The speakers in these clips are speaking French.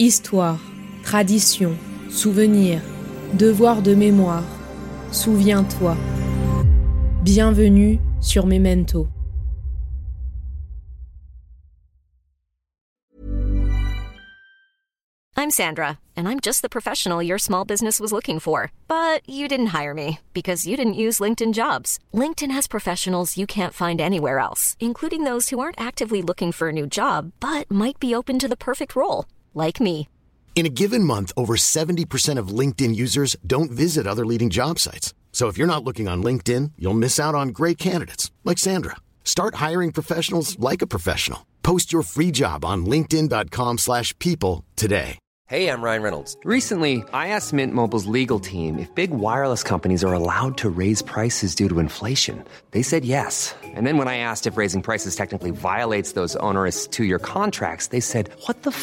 Histoire, tradition, souvenir, devoir de mémoire. Souviens-toi. Bienvenue sur Memento. I'm Sandra, and I'm just the professional your small business was looking for. But you didn't hire me because you didn't use LinkedIn jobs. LinkedIn has professionals you can't find anywhere else, including those who aren't actively looking for a new job but might be open to the perfect role, like me. In a given month, over 70% of LinkedIn users don't visit other leading job sites. So if you're not looking on LinkedIn, you'll miss out on great candidates like Sandra. Start hiring professionals like a professional. Post your free job on linkedin.com/people slash people today. Hey, I'm Ryan Reynolds. Recently, I asked Mint Mobile's legal team if big wireless companies are allowed to raise prices due to inflation. They said yes. And then when I asked if raising prices technically violates those onerous two-year contracts, they said, "What the f***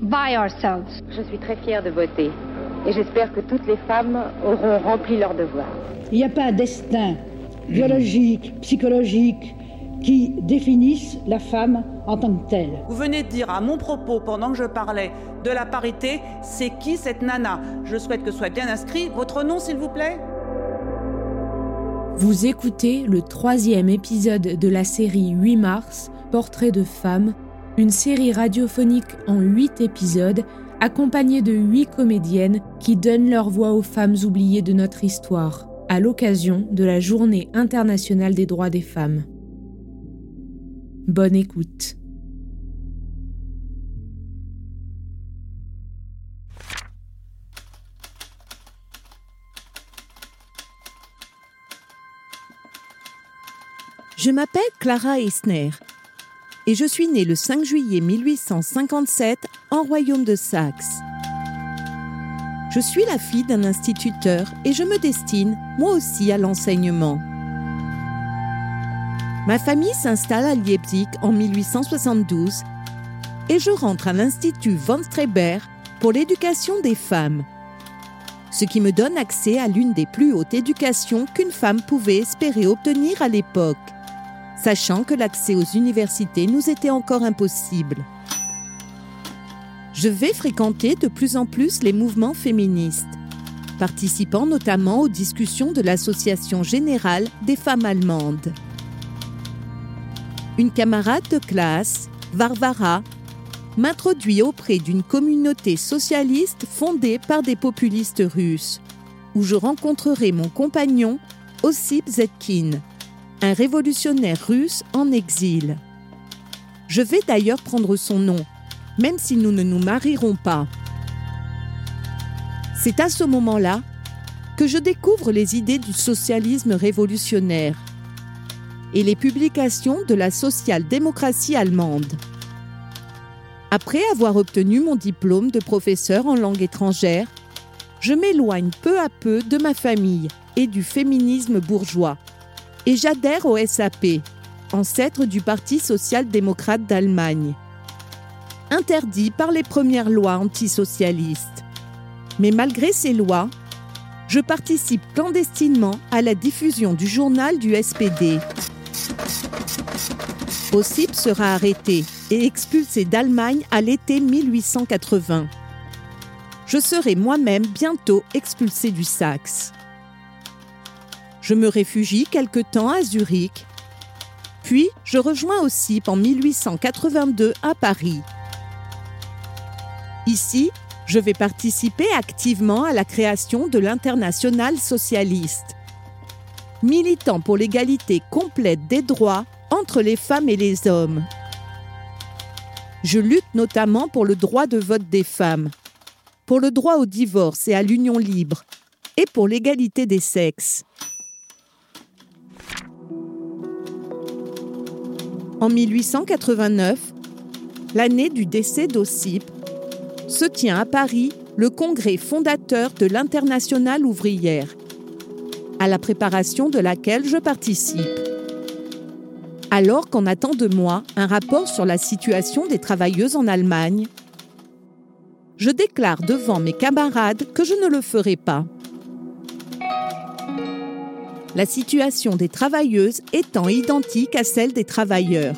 by ourselves. Je suis très fière de voter et j'espère que toutes les femmes auront rempli leur devoir. Il n'y a pas un destin biologique, psychologique qui définisse la femme en tant que telle. Vous venez de dire à mon propos, pendant que je parlais de la parité, c'est qui cette nana? Je souhaite que soit bien inscrit votre nom, s'il vous plaît Vous écoutez le troisième épisode de la série 8 mars, Portrait de femme, une série radiophonique en 8 épisodes accompagnée de 8 comédiennes qui donnent leur voix aux femmes oubliées de notre histoire, à l'occasion de la Journée internationale des droits des femmes. Bonne écoute. Je m'appelle Clara Eisner et je suis née le 5 juillet 1857 en royaume de Saxe. Je suis la fille d'un instituteur et je me destine, moi aussi, à l'enseignement. Ma famille s'installe à Leipzig en 1872 et je rentre à l'Institut von Streber pour l'éducation des femmes, ce qui me donne accès à l'une des plus hautes éducations qu'une femme pouvait espérer obtenir à l'époque, sachant que l'accès aux universités nous était encore impossible. Je vais fréquenter de plus en plus les mouvements féministes, participant notamment aux discussions de l'Association générale des femmes allemandes. Une camarade de classe, Varvara, m'introduit auprès d'une communauté socialiste fondée par des populistes russes, où je rencontrerai mon compagnon, Ossip Zetkin, un révolutionnaire russe en exil. Je vais d'ailleurs prendre son nom, même si nous ne nous marierons pas. C'est à ce moment-là que je découvre les idées du socialisme révolutionnaire et les publications de la social-démocratie allemande. Après avoir obtenu mon diplôme de professeur en langue étrangère, je m'éloigne peu à peu de ma famille et du féminisme bourgeois et j'adhère au SAP, ancêtre du Parti social-démocrate d'Allemagne. Interdit par les premières lois antisocialistes. Mais malgré ces lois, je participe clandestinement à la diffusion du journal du SPD. Ossip sera arrêté et expulsé d'Allemagne à l'été 1880. Je serai moi-même bientôt expulsé du Saxe. Je me réfugie quelque temps à Zurich, puis je rejoins Ossip en 1882 à Paris. Ici, je vais participer activement à la création de l'Internationale socialiste, militant pour l'égalité complète des droits entre les femmes et les hommes. Je lutte notamment pour le droit de vote des femmes, pour le droit au divorce et à l'union libre, et pour l'égalité des sexes. En 1889, l'année du décès d'Ossip, se tient à Paris le congrès fondateur de l'Internationale ouvrière, à la préparation de laquelle je participe. Alors qu'on attend de moi un rapport sur la situation des travailleuses en Allemagne, je déclare devant mes camarades que je ne le ferai pas. La situation des travailleuses étant identique à celle des travailleurs.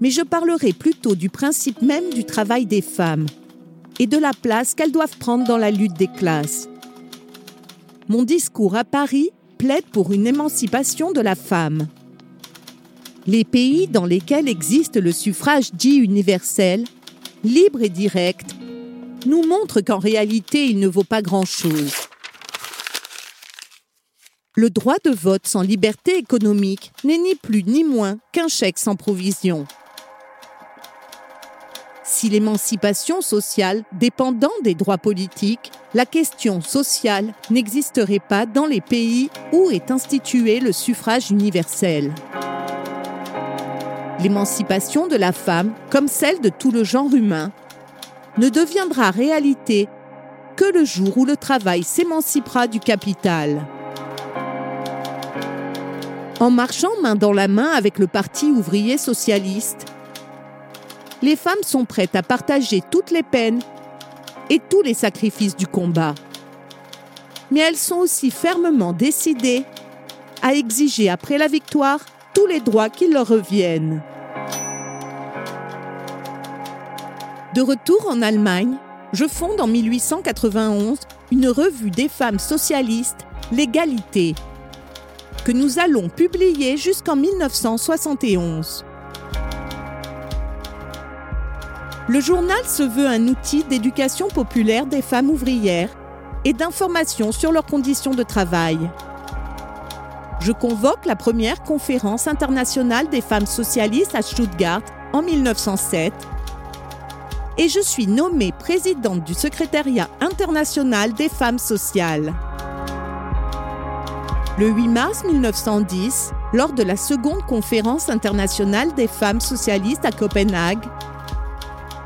Mais je parlerai plutôt du principe même du travail des femmes et de la place qu'elles doivent prendre dans la lutte des classes. Mon discours à Paris plaide pour une émancipation de la femme. Les pays dans lesquels existe le suffrage dit universel, libre et direct, nous montrent qu'en réalité il ne vaut pas grand-chose. Le droit de vote sans liberté économique n'est ni plus ni moins qu'un chèque sans provision si l'émancipation sociale dépendant des droits politiques, la question sociale n'existerait pas dans les pays où est institué le suffrage universel. L'émancipation de la femme, comme celle de tout le genre humain, ne deviendra réalité que le jour où le travail s'émancipera du capital. En marchant main dans la main avec le Parti ouvrier socialiste, les femmes sont prêtes à partager toutes les peines et tous les sacrifices du combat. Mais elles sont aussi fermement décidées à exiger après la victoire tous les droits qui leur reviennent. De retour en Allemagne, je fonde en 1891 une revue des femmes socialistes, L'égalité, que nous allons publier jusqu'en 1971. Le journal se veut un outil d'éducation populaire des femmes ouvrières et d'information sur leurs conditions de travail. Je convoque la première conférence internationale des femmes socialistes à Stuttgart en 1907 et je suis nommée présidente du secrétariat international des femmes sociales. Le 8 mars 1910, lors de la seconde conférence internationale des femmes socialistes à Copenhague,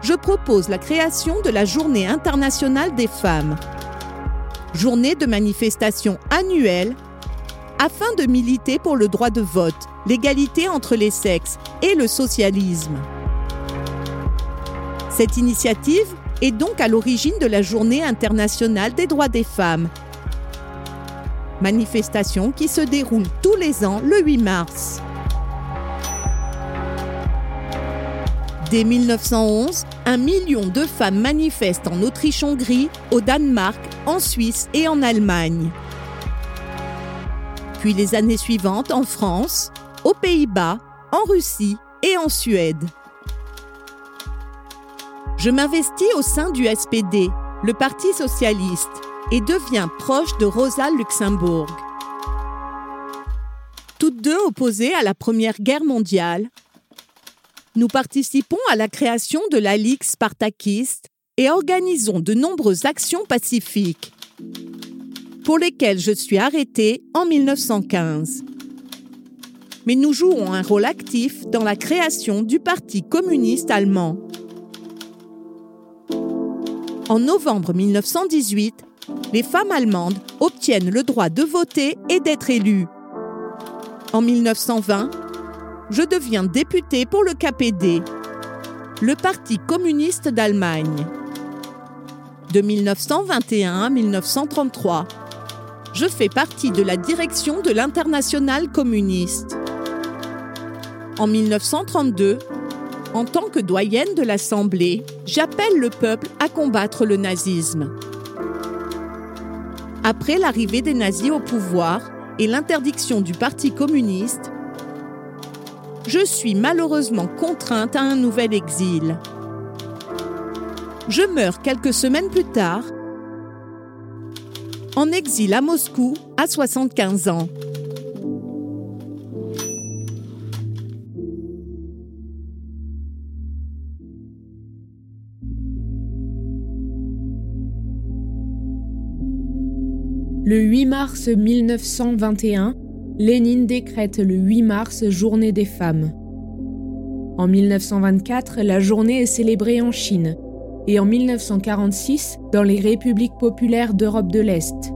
je propose la création de la Journée internationale des femmes. Journée de manifestation annuelle afin de militer pour le droit de vote, l'égalité entre les sexes et le socialisme. Cette initiative est donc à l'origine de la Journée internationale des droits des femmes. Manifestation qui se déroule tous les ans le 8 mars. Dès 1911, un million de femmes manifestent en Autriche-Hongrie, au Danemark, en Suisse et en Allemagne. Puis les années suivantes en France, aux Pays-Bas, en Russie et en Suède. Je m'investis au sein du SPD, le Parti socialiste, et deviens proche de Rosa Luxembourg. Toutes deux opposées à la Première Guerre mondiale, nous participons à la création de la Ligue spartakiste et organisons de nombreuses actions pacifiques, pour lesquelles je suis arrêtée en 1915. Mais nous jouons un rôle actif dans la création du Parti communiste allemand. En novembre 1918, les femmes allemandes obtiennent le droit de voter et d'être élues. En 1920, je deviens député pour le KPD, le Parti communiste d'Allemagne. De 1921 à 1933, je fais partie de la direction de l'Internationale communiste. En 1932, en tant que doyenne de l'Assemblée, j'appelle le peuple à combattre le nazisme. Après l'arrivée des nazis au pouvoir et l'interdiction du Parti communiste, je suis malheureusement contrainte à un nouvel exil. Je meurs quelques semaines plus tard, en exil à Moscou à 75 ans. Le 8 mars 1921, Lénine décrète le 8 mars Journée des femmes. En 1924, la journée est célébrée en Chine et en 1946 dans les républiques populaires d'Europe de l'Est.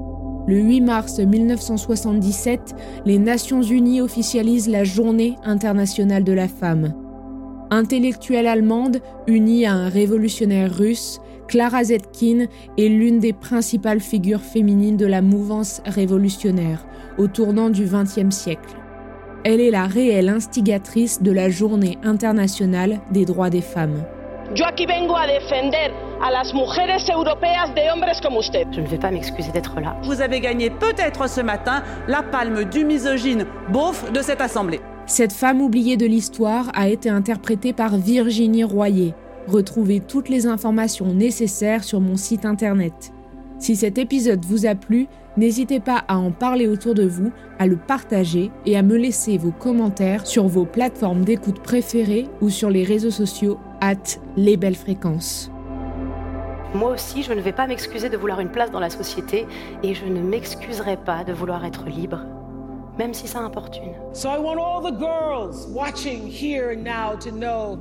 Le 8 mars 1977, les Nations Unies officialisent la Journée internationale de la femme. Intellectuelle allemande, unie à un révolutionnaire russe, Clara Zetkin est l'une des principales figures féminines de la mouvance révolutionnaire au tournant du XXe siècle. Elle est la réelle instigatrice de la Journée internationale des droits des femmes. Yo aquí vengo a defender a las mujeres europeas de hombres como usted. Je ne vais pas m'excuser d'être là. Vous avez gagné peut-être ce matin la palme du misogyne beauf de cette assemblée. Cette femme oubliée de l'histoire a été interprétée par Virginie Royer. Retrouvez toutes les informations nécessaires sur mon site internet. Si cet épisode vous a plu, n'hésitez pas à en parler autour de vous, à le partager et à me laisser vos commentaires sur vos plateformes d'écoute préférées ou sur les réseaux sociaux at les belles fréquences. Moi aussi, je ne vais pas m'excuser de vouloir une place dans la société et je ne m'excuserai pas de vouloir être libre, même si ça importune. So I want all the girls watching here and now to know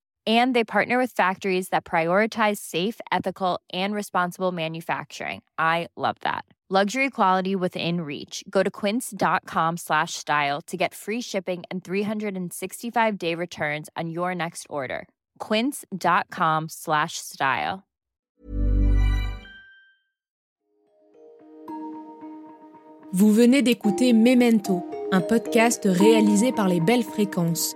And they partner with factories that prioritize safe, ethical, and responsible manufacturing. I love that. Luxury quality within reach. Go to quince.com slash style to get free shipping and 365-day returns on your next order. quince.com slash style. Vous venez d'écouter Memento, un podcast réalisé par les Belles Fréquences.